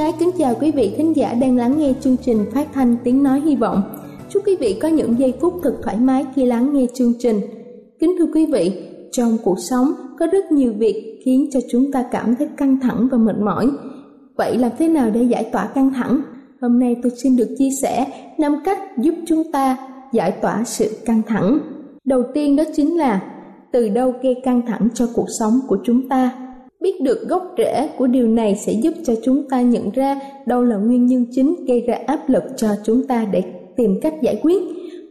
Ái kính chào quý vị khán giả đang lắng nghe chương trình phát thanh tiếng nói hy vọng. Chúc quý vị có những giây phút thật thoải mái khi lắng nghe chương trình. Kính thưa quý vị, trong cuộc sống có rất nhiều việc khiến cho chúng ta cảm thấy căng thẳng và mệt mỏi. Vậy làm thế nào để giải tỏa căng thẳng? Hôm nay tôi xin được chia sẻ năm cách giúp chúng ta giải tỏa sự căng thẳng. Đầu tiên đó chính là từ đâu gây căng thẳng cho cuộc sống của chúng ta biết được gốc rễ của điều này sẽ giúp cho chúng ta nhận ra đâu là nguyên nhân chính gây ra áp lực cho chúng ta để tìm cách giải quyết.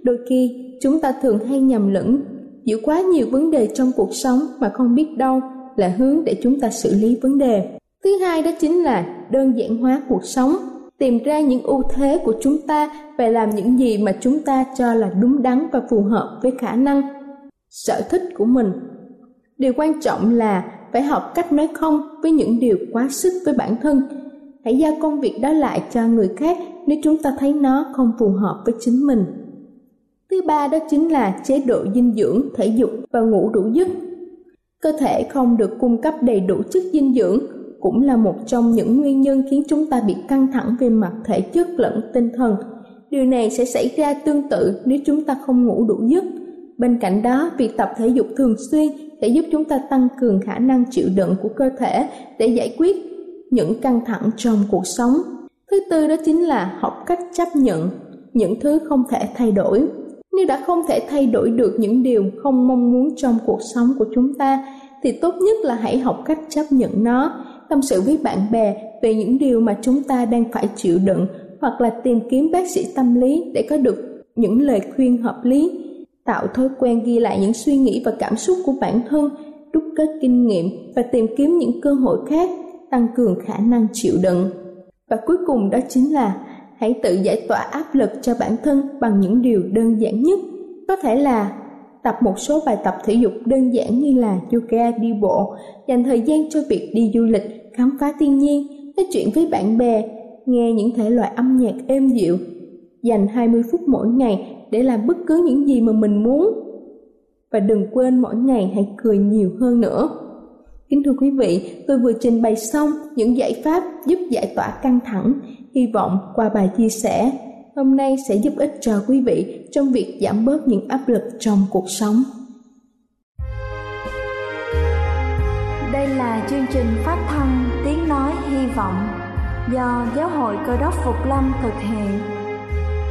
Đôi khi, chúng ta thường hay nhầm lẫn giữa quá nhiều vấn đề trong cuộc sống mà không biết đâu là hướng để chúng ta xử lý vấn đề. Thứ hai đó chính là đơn giản hóa cuộc sống, tìm ra những ưu thế của chúng ta và làm những gì mà chúng ta cho là đúng đắn và phù hợp với khả năng, sở thích của mình. Điều quan trọng là phải học cách nói không với những điều quá sức với bản thân. Hãy giao công việc đó lại cho người khác nếu chúng ta thấy nó không phù hợp với chính mình. Thứ ba đó chính là chế độ dinh dưỡng thể dục và ngủ đủ giấc. Cơ thể không được cung cấp đầy đủ chất dinh dưỡng cũng là một trong những nguyên nhân khiến chúng ta bị căng thẳng về mặt thể chất lẫn tinh thần. Điều này sẽ xảy ra tương tự nếu chúng ta không ngủ đủ giấc bên cạnh đó, việc tập thể dục thường xuyên sẽ giúp chúng ta tăng cường khả năng chịu đựng của cơ thể để giải quyết những căng thẳng trong cuộc sống. Thứ tư đó chính là học cách chấp nhận những thứ không thể thay đổi. Nếu đã không thể thay đổi được những điều không mong muốn trong cuộc sống của chúng ta, thì tốt nhất là hãy học cách chấp nhận nó. Tâm sự với bạn bè về những điều mà chúng ta đang phải chịu đựng hoặc là tìm kiếm bác sĩ tâm lý để có được những lời khuyên hợp lý tạo thói quen ghi lại những suy nghĩ và cảm xúc của bản thân, đúc kết kinh nghiệm và tìm kiếm những cơ hội khác, tăng cường khả năng chịu đựng. Và cuối cùng đó chính là hãy tự giải tỏa áp lực cho bản thân bằng những điều đơn giản nhất. Có thể là tập một số bài tập thể dục đơn giản như là yoga, đi bộ, dành thời gian cho việc đi du lịch, khám phá thiên nhiên, nói chuyện với bạn bè, nghe những thể loại âm nhạc êm dịu. Dành 20 phút mỗi ngày để làm bất cứ những gì mà mình muốn. Và đừng quên mỗi ngày hãy cười nhiều hơn nữa. Kính thưa quý vị, tôi vừa trình bày xong những giải pháp giúp giải tỏa căng thẳng. Hy vọng qua bài chia sẻ, hôm nay sẽ giúp ích cho quý vị trong việc giảm bớt những áp lực trong cuộc sống. Đây là chương trình phát thanh tiếng nói hy vọng do giáo hội cơ đốc phục lâm thực hiện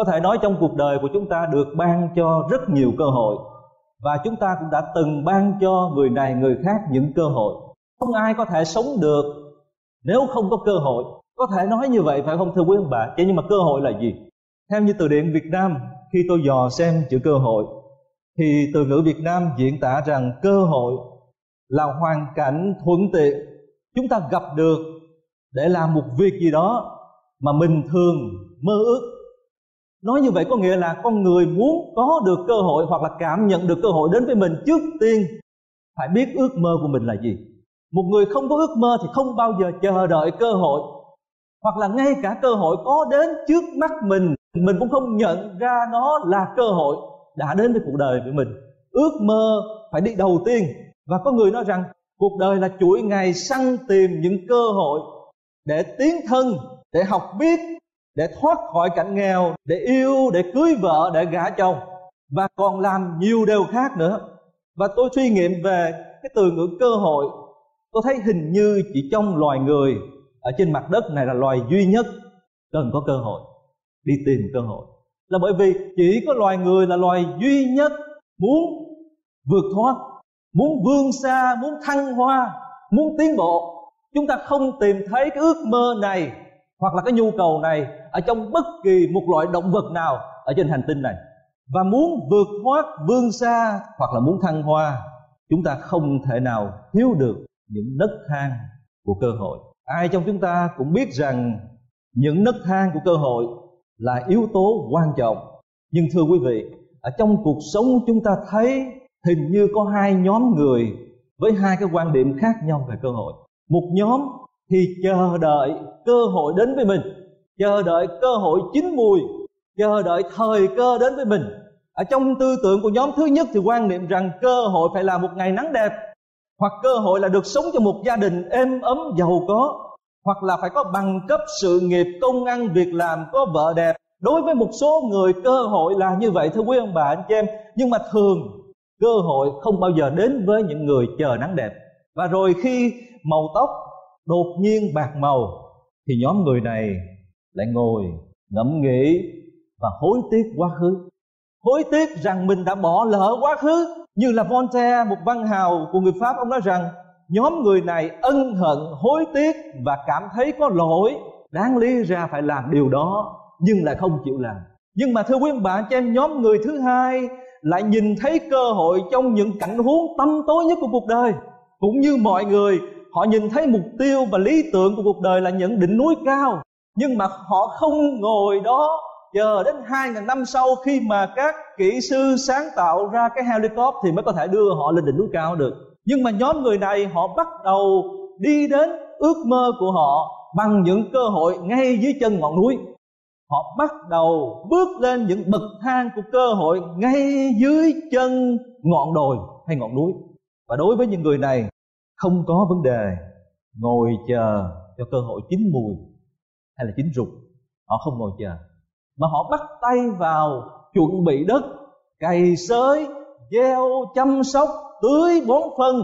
Có thể nói trong cuộc đời của chúng ta được ban cho rất nhiều cơ hội và chúng ta cũng đã từng ban cho người này người khác những cơ hội. Không ai có thể sống được nếu không có cơ hội. Có thể nói như vậy phải không thưa quý ông bà? Chứ nhưng mà cơ hội là gì? Theo như từ điển Việt Nam, khi tôi dò xem chữ cơ hội thì từ ngữ Việt Nam diễn tả rằng cơ hội là hoàn cảnh thuận tiện chúng ta gặp được để làm một việc gì đó mà mình thường mơ ước nói như vậy có nghĩa là con người muốn có được cơ hội hoặc là cảm nhận được cơ hội đến với mình trước tiên, phải biết ước mơ của mình là gì. Một người không có ước mơ thì không bao giờ chờ đợi cơ hội, hoặc là ngay cả cơ hội có đến trước mắt mình mình cũng không nhận ra nó là cơ hội đã đến với cuộc đời của mình. Ước mơ phải đi đầu tiên. Và có người nói rằng, cuộc đời là chuỗi ngày săn tìm những cơ hội để tiến thân, để học biết để thoát khỏi cảnh nghèo, để yêu, để cưới vợ, để gả chồng. Và còn làm nhiều điều khác nữa. Và tôi suy nghiệm về cái từ ngữ cơ hội. Tôi thấy hình như chỉ trong loài người, ở trên mặt đất này là loài duy nhất cần có cơ hội, đi tìm cơ hội. Là bởi vì chỉ có loài người là loài duy nhất muốn vượt thoát, muốn vươn xa, muốn thăng hoa, muốn tiến bộ. Chúng ta không tìm thấy cái ước mơ này hoặc là cái nhu cầu này ở trong bất kỳ một loại động vật nào ở trên hành tinh này. Và muốn vượt thoát vươn xa hoặc là muốn thăng hoa, chúng ta không thể nào thiếu được những nấc thang của cơ hội. Ai trong chúng ta cũng biết rằng những nấc thang của cơ hội là yếu tố quan trọng. Nhưng thưa quý vị, ở trong cuộc sống chúng ta thấy hình như có hai nhóm người với hai cái quan điểm khác nhau về cơ hội. Một nhóm thì chờ đợi cơ hội đến với mình chờ đợi cơ hội chín mùi chờ đợi thời cơ đến với mình. Ở trong tư tưởng của nhóm thứ nhất thì quan niệm rằng cơ hội phải là một ngày nắng đẹp, hoặc cơ hội là được sống cho một gia đình êm ấm giàu có, hoặc là phải có bằng cấp sự nghiệp công ăn, việc làm, có vợ đẹp. Đối với một số người, cơ hội là như vậy, thưa quý ông bà, anh chị em. Nhưng mà thường, cơ hội không bao giờ đến với những người chờ nắng đẹp. Và rồi khi màu tóc đột nhiên bạc màu, thì nhóm người này lại ngồi, ngẫm nghĩ và hối tiếc quá khứ. Hối tiếc rằng mình đã bỏ lỡ quá khứ. Như là Voltaire, một văn hào của người Pháp, ông nói rằng, nhóm người này ân hận, hối tiếc và cảm thấy có lỗi. Đáng lý ra phải làm điều đó, nhưng lại không chịu làm. Nhưng mà thưa quý bạn, cho em nhóm người thứ hai lại nhìn thấy cơ hội trong những cảnh huống tâm tối nhất của cuộc đời. Cũng như mọi người, họ nhìn thấy mục tiêu và lý tưởng của cuộc đời là những đỉnh núi cao nhưng mà họ không ngồi đó, chờ đến hai ngàn năm sau khi mà các kỹ sư sáng tạo ra cái helicopter thì mới có thể đưa họ lên đỉnh núi cao được. Nhưng mà nhóm người này họ bắt đầu đi đến ước mơ của họ bằng những cơ hội ngay dưới chân ngọn núi. Họ bắt đầu bước lên những bậc thang của cơ hội ngay dưới chân ngọn đồi hay ngọn núi. Và đối với những người này không có vấn đề ngồi chờ cho cơ hội chín mùi hay là chín rục, họ không ngồi chờ. Mà họ bắt tay vào chuẩn bị đất, cày xới gieo chăm sóc, tưới bón phân,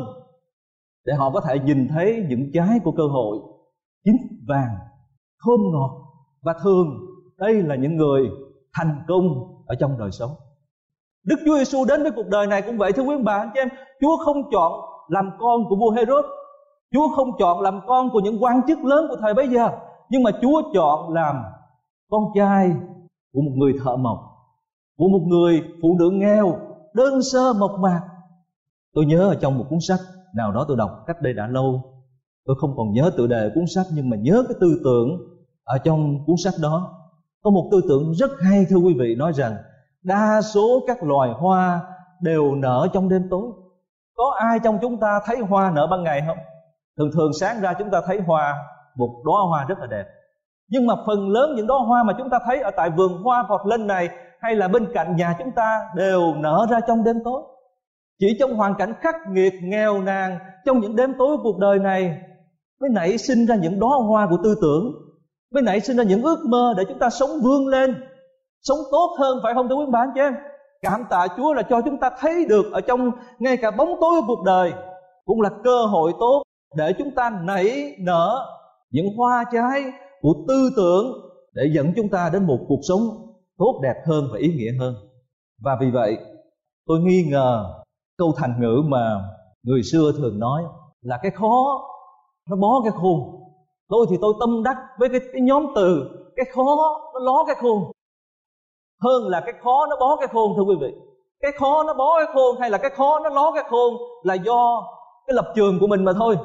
để họ có thể nhìn thấy những trái của cơ hội chín vàng, thơm ngọt và thường đây là những người thành công ở trong đời sống. Đức Chúa Giêsu đến với cuộc đời này cũng vậy. Thưa quý bà, anh chị em, Chúa không chọn làm con của vua Herod Chúa không chọn làm con của những quan chức lớn của thời bấy giờ. Nhưng mà Chúa chọn làm con trai của một người thợ mộc, Của một người phụ nữ nghèo, Đơn sơ mộc mạc. Tôi nhớ ở trong một cuốn sách nào đó tôi đọc cách đây đã lâu. Tôi không còn nhớ tựa đề cuốn sách, Nhưng mà nhớ cái tư tưởng ở trong cuốn sách đó. Có một tư tưởng rất hay, thưa quý vị, nói rằng Đa số các loài hoa đều nở trong đêm tối. Có ai trong chúng ta thấy hoa nở ban ngày không? Thường thường sáng ra chúng ta thấy hoa một đóa hoa rất là đẹp. Nhưng mà phần lớn những đóa hoa mà chúng ta thấy ở tại vườn hoa vọt lên này hay là bên cạnh nhà chúng ta đều nở ra trong đêm tối. Chỉ trong hoàn cảnh khắc nghiệt, nghèo nàn, trong những đêm tối của cuộc đời này, mới nảy sinh ra những đóa hoa của tư tưởng. Mới nảy sinh ra những ước mơ để chúng ta sống vươn lên, sống tốt hơn, phải không thưa quý bà, anh chị em? Cảm tạ Chúa là cho chúng ta thấy được ở trong ngay cả bóng tối của cuộc đời cũng là cơ hội tốt để chúng ta nảy nở những hoa trái của tư tưởng để dẫn chúng ta đến một cuộc sống tốt đẹp hơn và ý nghĩa hơn. Và vì vậy tôi nghi ngờ câu thành ngữ mà người xưa thường nói là cái khó nó bó cái khôn tôi thì tôi tâm đắc với cái, cái nhóm từ cái khó nó ló cái khôn hơn là cái khó nó bó cái khôn thưa quý vị. Cái khó nó bó cái khôn hay là cái khó nó ló cái khôn là do cái lập trường của mình mà thôi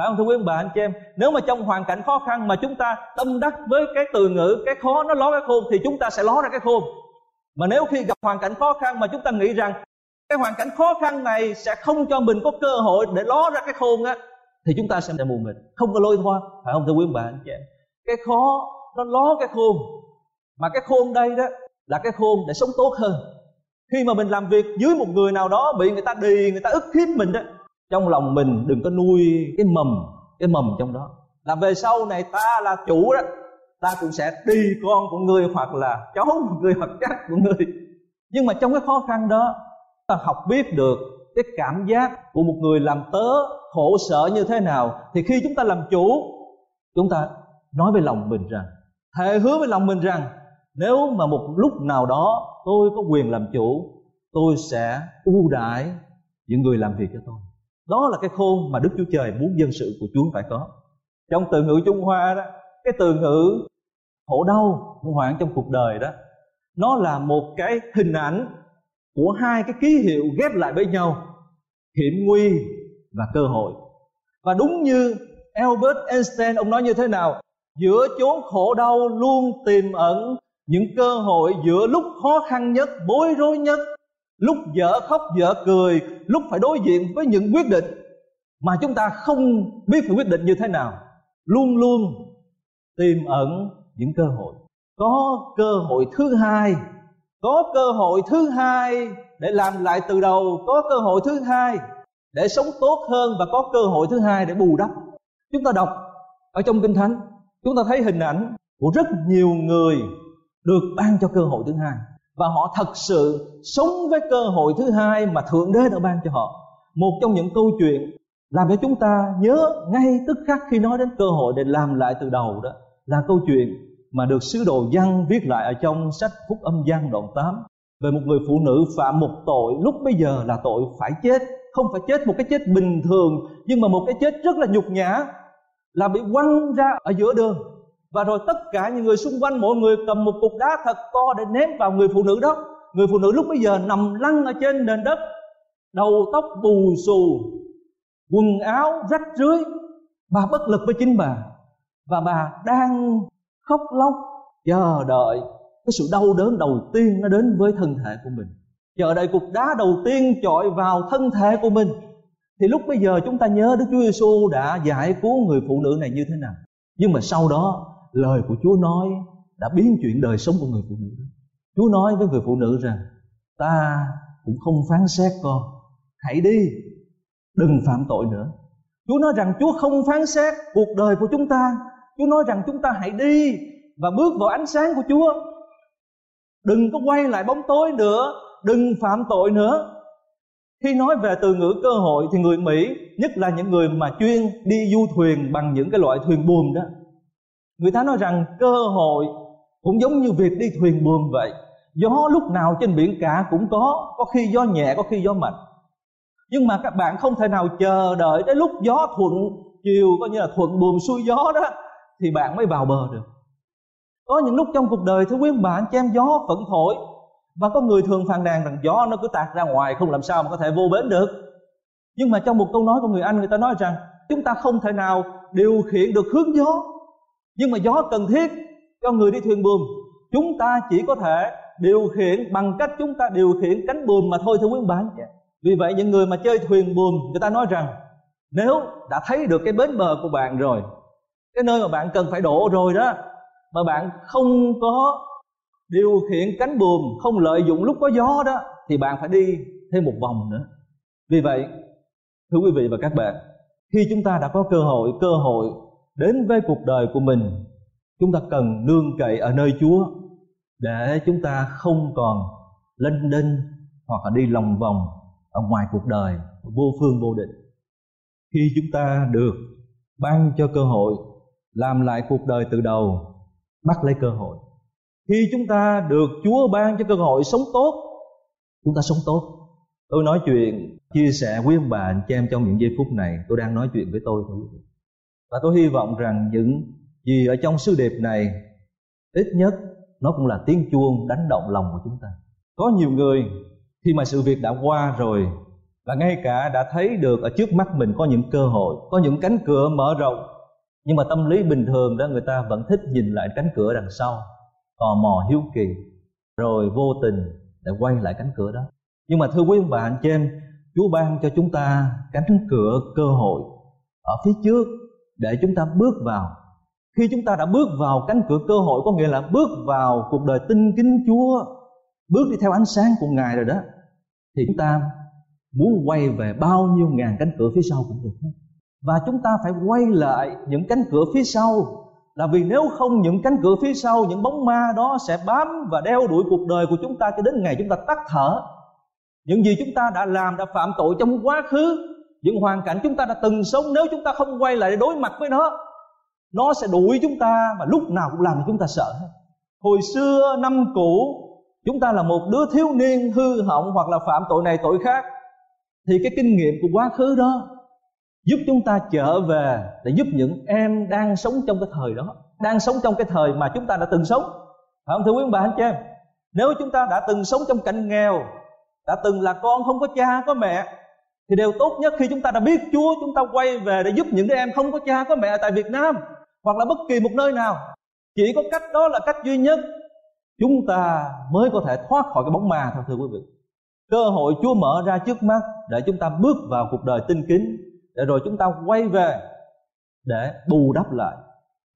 phải không, thưa quý bà, anh chị em? Nếu mà trong hoàn cảnh khó khăn mà chúng ta tâm đắc với cái từ ngữ, cái khó, nó ló cái khôn, thì chúng ta sẽ ló ra cái khôn. Mà nếu khi gặp hoàn cảnh khó khăn mà chúng ta nghĩ rằng cái hoàn cảnh khó khăn này sẽ không cho mình có cơ hội để ló ra cái khôn á, thì chúng ta sẽ mù mịt, không có lôi thoa phải không, thưa quý bà, anh chị em? Cái khó, nó ló cái khôn. Mà cái khôn đây đó là cái khôn để sống tốt hơn. Khi mà mình làm việc dưới một người nào đó, bị người ta đì, người ta ức hiếp mình đó trong lòng mình đừng có nuôi cái mầm cái mầm trong đó. Là về sau này ta là chủ đó, ta cũng sẽ đi con của người hoặc là cháu của người hoặc chắc của người. Nhưng mà trong cái khó khăn đó, ta học biết được cái cảm giác của một người làm tớ khổ sở như thế nào. Thì khi chúng ta làm chủ, chúng ta nói với lòng mình rằng, thề hứa với lòng mình rằng, nếu mà một lúc nào đó tôi có quyền làm chủ, tôi sẽ ưu đãi những người làm việc cho tôi đó là cái khôn mà đức chúa trời muốn dân sự của chúa phải có. Trong từ ngữ trung hoa đó, cái từ ngữ khổ đau, khủng hoảng trong cuộc đời đó, nó là một cái hình ảnh của hai cái ký hiệu ghép lại với nhau, hiểm nguy và cơ hội. Và đúng như Albert Einstein, ông nói như thế nào? Giữa chốn khổ đau luôn tiềm ẩn những cơ hội giữa lúc khó khăn nhất, bối rối nhất lúc dở khóc dở cười, lúc phải đối diện với những quyết định mà chúng ta không biết phải quyết định như thế nào, luôn luôn tiềm ẩn những cơ hội. Có cơ hội thứ hai, có cơ hội thứ hai để làm lại từ đầu, có cơ hội thứ hai để sống tốt hơn và có cơ hội thứ hai để bù đắp. Chúng ta đọc ở trong kinh thánh, chúng ta thấy hình ảnh của rất nhiều người được ban cho cơ hội thứ hai và họ thật sự sống với cơ hội thứ hai mà thượng đế đã ban cho họ. Một trong những câu chuyện làm cho chúng ta nhớ ngay tức khắc khi nói đến cơ hội để làm lại từ đầu đó là câu chuyện mà được sứ đồ Giăng viết lại ở trong sách Phúc âm Giăng đoạn 8 về một người phụ nữ phạm một tội lúc bây giờ là tội phải chết. Không phải chết một cái chết bình thường, nhưng mà một cái chết rất là nhục nhã, là bị quăng ra ở giữa đường và rồi tất cả những người xung quanh mọi người cầm một cục đá thật to để ném vào người phụ nữ đó. Người phụ nữ lúc bây giờ nằm lăn ở trên nền đất, đầu tóc bù xù, quần áo rách rưới. Bà bất lực với chính bà và bà đang khóc lóc, chờ đợi cái sự đau đớn đầu tiên nó đến với thân thể của mình. Chờ đợi cục đá đầu tiên chọi vào thân thể của mình. Thì lúc bây giờ chúng ta nhớ Đức Chúa Giêsu đã giải cứu người phụ nữ này như thế nào. Nhưng mà sau đó lời của Chúa nói đã biến chuyển đời sống của người phụ nữ. Chúa nói với người phụ nữ rằng, ta cũng không phán xét con. Hãy đi, đừng phạm tội nữa. Chúa nói rằng Chúa không phán xét cuộc đời của chúng ta. Chúa nói rằng chúng ta hãy đi và bước vào ánh sáng của Chúa. Đừng có quay lại bóng tối nữa, đừng phạm tội nữa. Khi nói về từ ngữ cơ hội thì người mỹ, nhất là những người mà chuyên đi du thuyền bằng những cái loại thuyền buồm đó người ta nói rằng cơ hội cũng giống như việc đi thuyền buồm vậy. Gió lúc nào trên biển cả cũng có có khi gió nhẹ, có khi gió mạnh. Nhưng mà các bạn không thể nào chờ đợi đến lúc gió thuận chiều, coi như là thuận buồm xuôi gió đó, thì bạn mới vào bờ được. Có những lúc trong cuộc đời, thưa quý bạn chém gió vẫn thổi. Và có người thường phàn nàn rằng gió nó cứ tạt ra ngoài, không làm sao mà có thể vô bến được. Nhưng mà trong một câu nói của người anh, người ta nói rằng, chúng ta không thể nào điều khiển được hướng gió nhưng mà gió cần thiết cho người đi thuyền buồm, chúng ta chỉ có thể điều khiển bằng cách chúng ta điều khiển cánh buồm mà thôi, thưa quý bạn vì vậy, những người mà chơi thuyền buồm, người ta nói rằng, nếu đã thấy được cái bến bờ của bạn rồi, cái nơi mà bạn cần phải đổ rồi đó, mà bạn không có điều khiển cánh buồm, không lợi dụng lúc có gió đó, thì bạn phải đi thêm một vòng nữa. Vì vậy, thưa quý vị và các bạn, khi chúng ta đã có cơ hội cơ hội đến với cuộc đời của mình, chúng ta cần nương cậy ở nơi chúa để chúng ta không còn lênh đênh hoặc là đi lòng vòng ở ngoài cuộc đời vô phương vô định. Khi chúng ta được ban cho cơ hội, làm lại cuộc đời từ đầu, bắt lấy cơ hội. Khi chúng ta được chúa ban cho cơ hội sống tốt, chúng ta sống tốt. Tôi nói chuyện, chia sẻ với ông bà, anh chị em trong những giây phút này, tôi đang nói chuyện với tôi thôi và tôi hy vọng rằng những gì ở trong sứ điệp này, ít nhất nó cũng là tiếng chuông đánh động lòng của chúng ta. Có nhiều người, khi mà sự việc đã qua rồi, và ngay cả đã thấy được ở trước mắt mình có những cơ hội, có những cánh cửa mở rộng, nhưng mà tâm lý bình thường đó người ta vẫn thích nhìn lại cánh cửa đằng sau, tò mò hiếu kỳ, rồi vô tình lại quay lại cánh cửa đó. Nhưng mà thưa quý ông bà anh chị em, Chúa ban cho chúng ta cánh cửa cơ hội ở phía trước để chúng ta bước vào. Khi chúng ta đã bước vào cánh cửa cơ hội có nghĩa là bước vào cuộc đời tinh kính Chúa, bước đi theo ánh sáng của Ngài rồi đó, thì chúng ta muốn quay về bao nhiêu ngàn cánh cửa phía sau cũng được hết. Và chúng ta phải quay lại những cánh cửa phía sau, là vì nếu không những cánh cửa phía sau, những bóng ma đó sẽ bám và đeo đuổi cuộc đời của chúng ta cho đến ngày chúng ta tắt thở. Những gì chúng ta đã làm đã phạm tội trong quá khứ những hoàn cảnh chúng ta đã từng sống, nếu chúng ta không quay lại để đối mặt với nó nó sẽ đuổi chúng ta mà lúc nào cũng làm cho chúng ta sợ hồi xưa, năm cũ, chúng ta là một đứa thiếu niên hư hỏng hoặc là phạm tội này tội khác, thì cái kinh nghiệm của quá khứ đó giúp chúng ta trở về để giúp những em đang sống trong cái thời đó, đang sống trong cái thời mà chúng ta đã từng sống. Phải không thưa quý ông bà, anh chị em? Nếu chúng ta đã từng sống trong cảnh nghèo, đã từng là con không có cha có mẹ thì điều tốt nhất khi chúng ta đã biết Chúa, chúng ta quay về để giúp những đứa em không có cha, có mẹ tại Việt Nam hoặc là bất kỳ một nơi nào. Chỉ có cách đó là cách duy nhất. Chúng ta mới có thể thoát khỏi cái bóng ma thôi thưa quý vị. Cơ hội Chúa mở ra trước mắt để chúng ta bước vào cuộc đời tinh kính, để rồi chúng ta quay về để bù đắp lại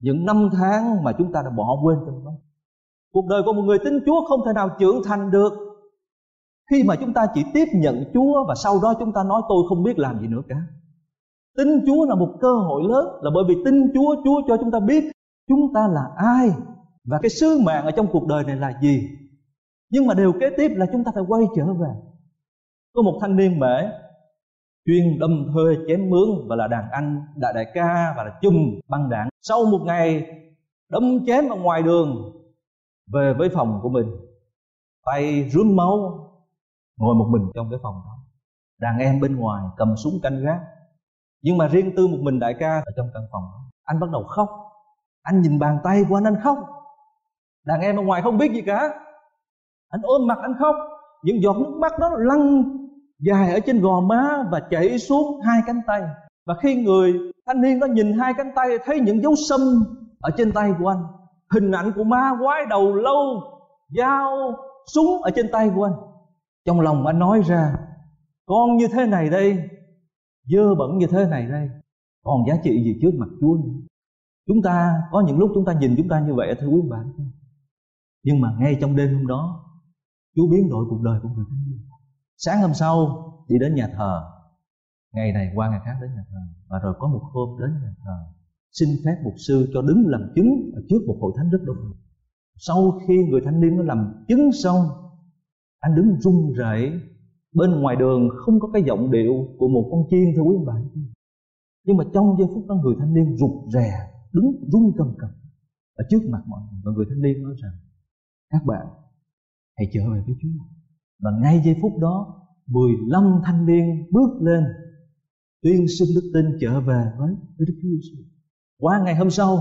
những năm tháng mà chúng ta đã bỏ quên trong đó. Cuộc đời của một người tin Chúa không thể nào trưởng thành được khi mà chúng ta chỉ tiếp nhận Chúa và sau đó chúng ta nói tôi không biết làm gì nữa cả. Tin Chúa là một cơ hội lớn, là bởi vì tin Chúa Chúa cho chúng ta biết chúng ta là ai và cái sứ mạng ở trong cuộc đời này là gì. Nhưng mà điều kế tiếp là chúng ta phải quay trở về. Có một thanh niên mễ, chuyên đâm thuê chém mướn và là đàn anh đại đại ca và là chung băng đảng sau một ngày, đâm chém ở ngoài đường, về với phòng của mình. Tay rướm máu ngồi một mình trong cái phòng đó. Đàn em bên ngoài cầm súng canh gác. Nhưng mà riêng tư một mình đại ca ở trong căn phòng đó. Anh bắt đầu khóc. Anh nhìn bàn tay của anh anh khóc. Đàn em ở ngoài không biết gì cả. Anh ôm mặt, anh khóc. Những giọt nước mắt đó lăn dài ở trên gò má và chảy xuống hai cánh tay. Và khi người thanh niên đó nhìn hai cánh tay, thấy những dấu sâm ở trên tay của anh, hình ảnh của ma quái đầu lâu, dao súng ở trên tay của anh trong lòng anh nói ra, con như thế này đây, dơ bẩn như thế này đây, còn giá trị gì trước mặt Chúa nữa? Chúng ta, có những lúc chúng ta nhìn chúng ta như vậy, thưa quý bạn nhưng mà ngay trong đêm hôm đó, Chúa biến đổi cuộc đời của người thanh niên sáng hôm sau, đi đến nhà thờ. Ngày này qua ngày khác đến nhà thờ, và rồi có một hôm đến nhà thờ, xin phép mục sư cho đứng làm chứng ở trước một hội thánh rất đông. Sau khi người thanh niên nó làm chứng xong anh đứng run rẩy bên ngoài đường không có cái giọng điệu của một con chiên thưa quý ông bà nhưng mà trong giây phút đó người thanh niên rụt rè đứng run cầm cầm ở trước mặt mọi người và người thanh niên nói rằng các bạn hãy trở về với Chúa và ngay giây phút đó 15 thanh niên bước lên tuyên xưng đức tin trở về với với Đức Chúa Giêsu. Qua ngày hôm sau,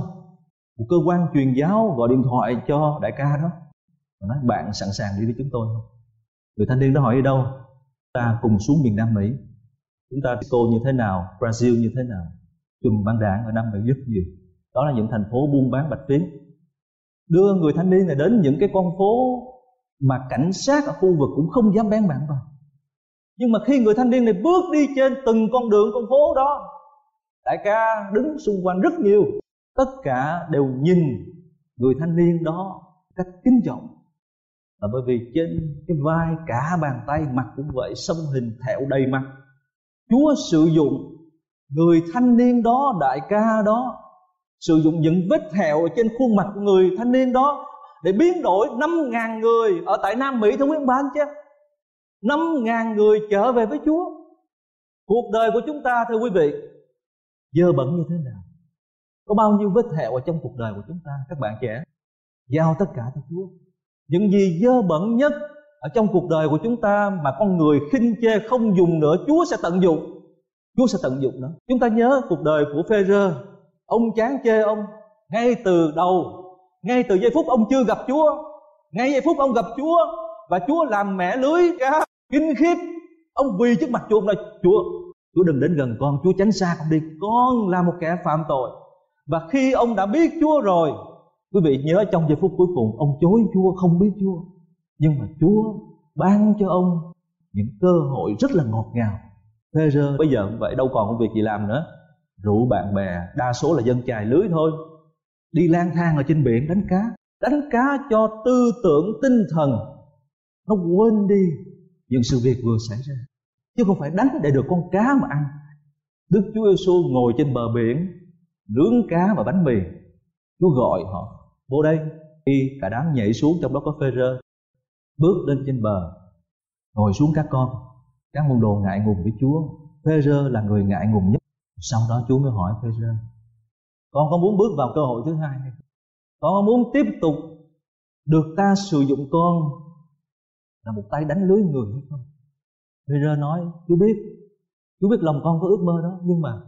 một cơ quan truyền giáo gọi điện thoại cho đại ca đó và nói bạn sẵn sàng đi với chúng tôi không? Người thanh niên đó hỏi, đi đâu? Ta cùng xuống miền Nam Mỹ. Chúng ta cô như thế nào? Brazil như thế nào? Chùm băng đảng ở Nam Mỹ rất nhiều. Đó là những thành phố buôn bán bạch tuyến đưa người thanh niên này đến những cái con phố mà cảnh sát ở khu vực cũng không dám bén bạn vào. Nhưng mà khi người thanh niên này bước đi trên từng con đường, con phố đó, đại ca đứng xung quanh rất nhiều. Tất cả đều nhìn người thanh niên đó cách kính trọng là bởi vì trên cái vai cả bàn tay mặt cũng vậy sông hình thẹo đầy mặt. Chúa sử dụng người thanh niên đó, đại ca đó, sử dụng những vết thẹo trên khuôn mặt của người thanh niên đó để biến đổi năm ngàn người ở tại Nam Mỹ thưa quý ông bà anh chứ. năm ngàn người trở về với Chúa. Cuộc đời của chúng ta, thưa quý vị, dơ bẩn như thế nào? Có bao nhiêu vết thẹo ở trong cuộc đời của chúng ta, các bạn trẻ? Giao tất cả cho Chúa những gì dơ bẩn nhất ở trong cuộc đời của chúng ta mà con người khinh chê không dùng nữa, Chúa sẽ tận dụng. Chúa sẽ tận dụng nó. Chúng ta nhớ cuộc đời của Phêrô ông chán chê ông ngay từ đầu, ngay từ giây phút ông chưa gặp Chúa, ngay giây phút ông gặp Chúa và Chúa làm mẹ lưới cá kinh khiếp. Ông vì trước mặt Chúa ông nói, Chúa Chúa đừng đến gần con, Chúa tránh xa con đi. Con là một kẻ phạm tội và khi ông đã biết Chúa rồi quý vị nhớ trong giây phút cuối cùng, ông chối Chúa, không biết Chúa. Nhưng mà Chúa ban cho ông những cơ hội rất là ngọt ngào. Thế giờ bây giờ cũng vậy đâu còn công việc gì làm nữa. Rủ bạn bè, đa số là dân chài lưới thôi. Đi lang thang ở trên biển đánh cá. Đánh cá cho tư tưởng, tinh thần nó quên đi những sự việc vừa xảy ra. Chứ không phải đánh để được con cá mà ăn. Đức Chúa Giêsu ngồi trên bờ biển, nướng cá và bánh mì. Chúa gọi họ vô đây. Y cả đám nhảy xuống trong đó có phê rơ bước lên trên bờ, ngồi xuống các con. Các môn đồ ngại ngùng với Chúa. Phê rơ là người ngại ngùng nhất. Sau đó Chúa mới hỏi phê rơ con có muốn bước vào cơ hội thứ hai hay không? Con có muốn tiếp tục được ta sử dụng con là một tay đánh lưới người hay không? Phê rơ nói, Chúa biết. Chúa biết lòng con có ước mơ đó. Nhưng mà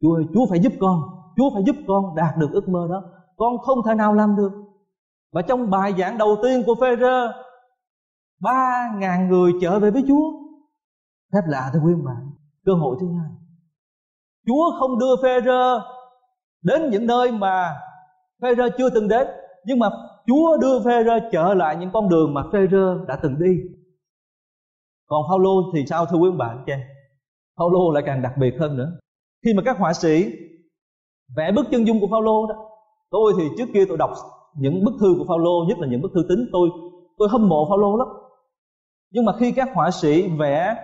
Chúa ơi, Chúa phải giúp con. Chúa phải giúp con đạt được ước mơ đó con không thể nào làm được. Và trong bài giảng đầu tiên của phê rơ ba ngàn người trở về với Chúa. Phép lạ thưa quý bạn cơ hội thứ hai. Chúa không đưa phê rơ đến những nơi mà phê rơ chưa từng đến, nhưng mà Chúa đưa phê rơ trở lại những con đường mà phê rơ đã từng đi. Còn Phaolô thì sao thưa quý bạn chị Phaolô lại càng đặc biệt hơn nữa. Khi mà các họa sĩ vẽ bức chân dung của Phaolô đó tôi thì trước kia tôi đọc những bức thư của Phaolô, nhất là những bức thư tín, tôi tôi hâm mộ Phaolô lắm. Nhưng mà khi các họa sĩ vẽ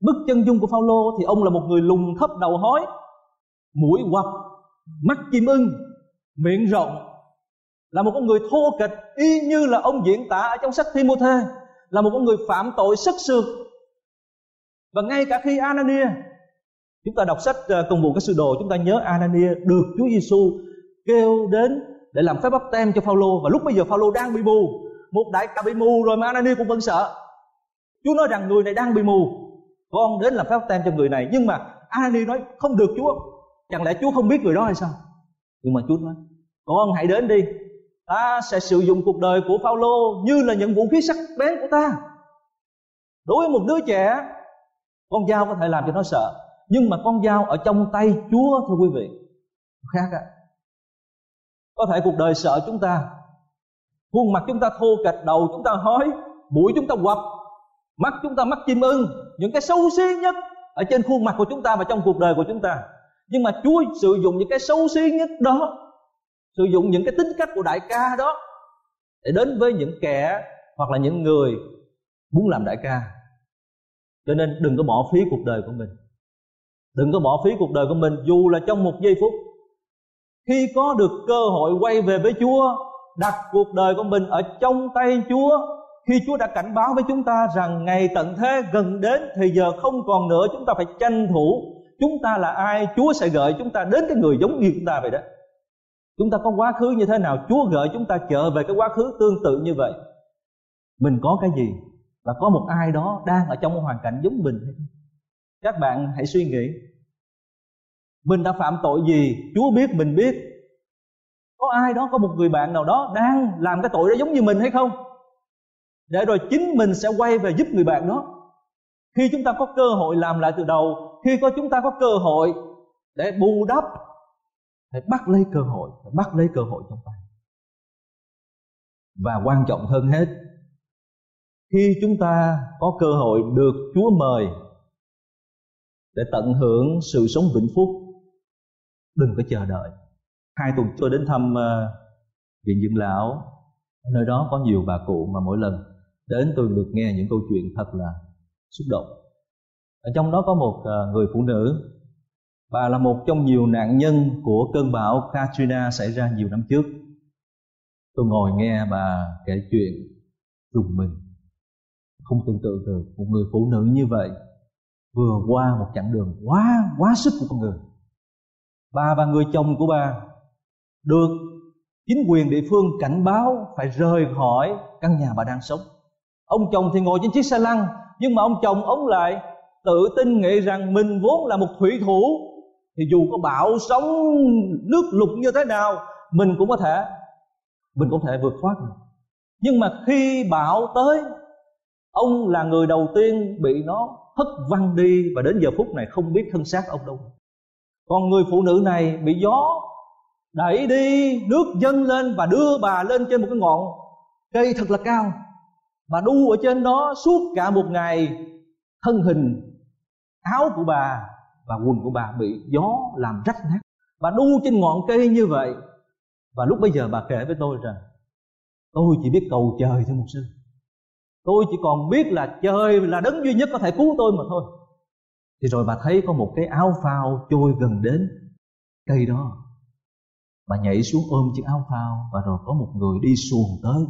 bức chân dung của Phaolô thì ông là một người lùn thấp đầu hói, mũi quặp, mắt chim ưng, miệng rộng, là một con người thô kịch y như là ông diễn tả ở trong sách Timôthê là một con người phạm tội sức sược. Và ngay cả khi Anania, chúng ta đọc sách ờ, công cùng các sư đồ, chúng ta nhớ Anania được Chúa Giêsu kêu đến để làm phép bắp tem cho Phaolô. Và lúc bây giờ Phaolô đang bị mù. Một đại ca bị mù rồi mà Anani cũng vẫn sợ. Chúa nói rằng người này đang bị mù. Con đến làm phép bắp tem cho người này. Nhưng mà Anani nói không được Chúa. Chẳng lẽ Chúa không biết người đó hay sao? Nhưng mà Chúa nói con hãy đến đi. Ta sẽ sử dụng cuộc đời của Phaolô như là những vũ khí sắc bén của ta. Đối với một đứa trẻ, con dao có thể làm cho nó sợ. Nhưng mà con dao ở trong tay Chúa, thưa quý vị khác á có thể cuộc đời sợ chúng ta. Khuôn mặt chúng ta thô kệch, đầu chúng ta hói, mũi chúng ta quặp, mắt chúng ta mắt chim ưng. Những cái xấu xí nhất ở trên khuôn mặt của chúng ta và trong cuộc đời của chúng ta. Nhưng mà Chúa sử dụng những cái xấu xí nhất đó, sử dụng những cái tính cách của đại ca đó để đến với những kẻ hoặc là những người muốn làm đại ca. Cho nên đừng có bỏ phí cuộc đời của mình. Đừng có bỏ phí cuộc đời của mình, dù là trong một giây phút khi có được cơ hội quay về với Chúa, đặt cuộc đời của mình ở trong tay Chúa, khi Chúa đã cảnh báo với chúng ta rằng ngày tận thế gần đến thì giờ không còn nữa, chúng ta phải tranh thủ. Chúng ta là ai? Chúa sẽ gợi chúng ta đến cái người giống như chúng ta vậy đó. Chúng ta có quá khứ như thế nào? Chúa gợi chúng ta trở về cái quá khứ tương tự như vậy. Mình có cái gì? Và có một ai đó đang ở trong một hoàn cảnh giống mình các bạn hãy suy nghĩ mình đã phạm tội gì? Chúa biết, mình biết. Có ai đó, có một người bạn nào đó đang làm cái tội đó giống như mình hay không? Để rồi chính mình sẽ quay về giúp người bạn đó. Khi chúng ta có cơ hội làm lại từ đầu, khi có chúng ta có cơ hội để bù đắp phải bắt lấy cơ hội phải bắt lấy cơ hội trong tay. Và quan trọng hơn hết, khi chúng ta có cơ hội được chúa mời để tận hưởng sự sống vĩnh phúc đừng có chờ đợi. Hai tuần tôi đến thăm uh, viện dưỡng lão. Nơi đó có nhiều bà cụ mà mỗi lần đến tôi được nghe những câu chuyện thật là xúc động. Ở trong đó có một ờ, người phụ nữ. Bà là một trong nhiều nạn nhân của cơn bão Katrina xảy ra nhiều năm trước. Tôi ngồi nghe bà kể chuyện rùng mình. Không tưởng tượng được một người phụ nữ như vậy vừa qua một chặng đường quá quá sức của con người bà và người chồng của bà được chính quyền địa phương cảnh báo phải rời khỏi căn nhà bà đang sống. Ông chồng thì ngồi trên chiếc xe lăn, nhưng mà ông chồng ông lại tự tin nghĩ rằng mình vốn là một thủy thủ, thì dù có bão sóng, nước lục như thế nào, mình cũng có thể, mình cũng thể vượt thoát được. Nhưng mà khi bão tới, ông là người đầu tiên bị nó hất văng đi và đến giờ phút này không biết thân xác ông đâu còn người phụ nữ này bị gió đẩy đi, nước dâng lên và đưa bà lên trên một cái ngọn cây thật là cao. Bà đu ở trên đó suốt cả một ngày, thân hình, áo của bà và quần của bà bị gió làm rách nát. Bà đu trên ngọn cây như vậy và lúc bây giờ bà kể với tôi rằng, tôi chỉ biết cầu trời thôi một sư. Tôi chỉ còn biết là trời là đấng duy nhất có thể cứu tôi mà thôi thì rồi bà thấy có một cái áo phao trôi gần đến cây đó. Bà nhảy xuống ôm chiếc áo phao và rồi có một người đi xuồng tới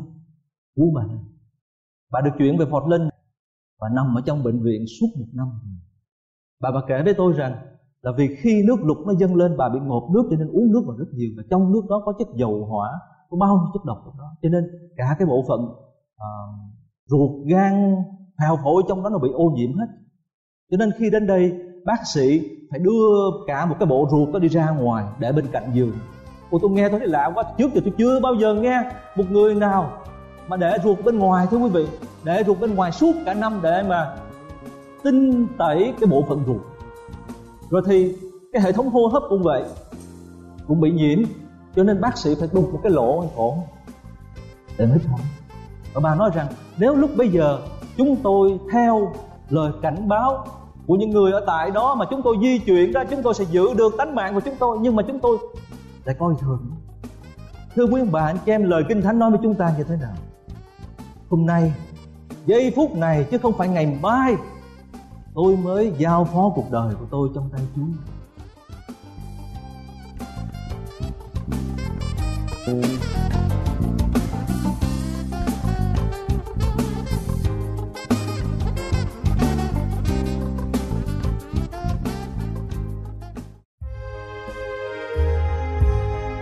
cứu bà. Lên bà được chuyển về Fort Linh. Và nằm ở trong bệnh viện suốt một năm. Bà bà kể với tôi rằng là vì khi nước lụt nó dâng lên bà bị ngộp nước cho nên uống nước vào rất nhiều và trong nước đó có chất dầu hỏa có bao nhiêu chất độc trong đó. Cho nên cả cái bộ phận uh, ruột gan hào phổi trong đó nó bị ô nhiễm hết cho nên khi đến đây, bác sĩ phải đưa cả một cái bộ ruột đó đi ra ngoài để bên cạnh giường. Ủa, tôi nghe tôi thấy lạ quá Trước giờ tôi chưa bao giờ nghe một người nào Mà để ruột bên ngoài thưa quý vị. Để ruột bên ngoài suốt cả năm để mà Tinh tẩy cái bộ phận ruột. Rồi thì cái hệ thống hô hấp cũng vậy, Cũng bị nhiễm. Cho nên bác sĩ phải đục một cái lỗ cổ Để hít thở. Và bà nói rằng, nếu lúc bây giờ chúng tôi theo lời cảnh báo của những người ở tại đó mà chúng tôi di chuyển ra, chúng tôi sẽ giữ được tánh mạng của chúng tôi. Nhưng mà chúng tôi lại coi thường. Thưa quý ông bà, anh chị em, lời kinh thánh nói với chúng ta như thế nào? Hôm nay, giây phút này, chứ không phải ngày mai, tôi mới giao phó cuộc đời của tôi trong tay chúa.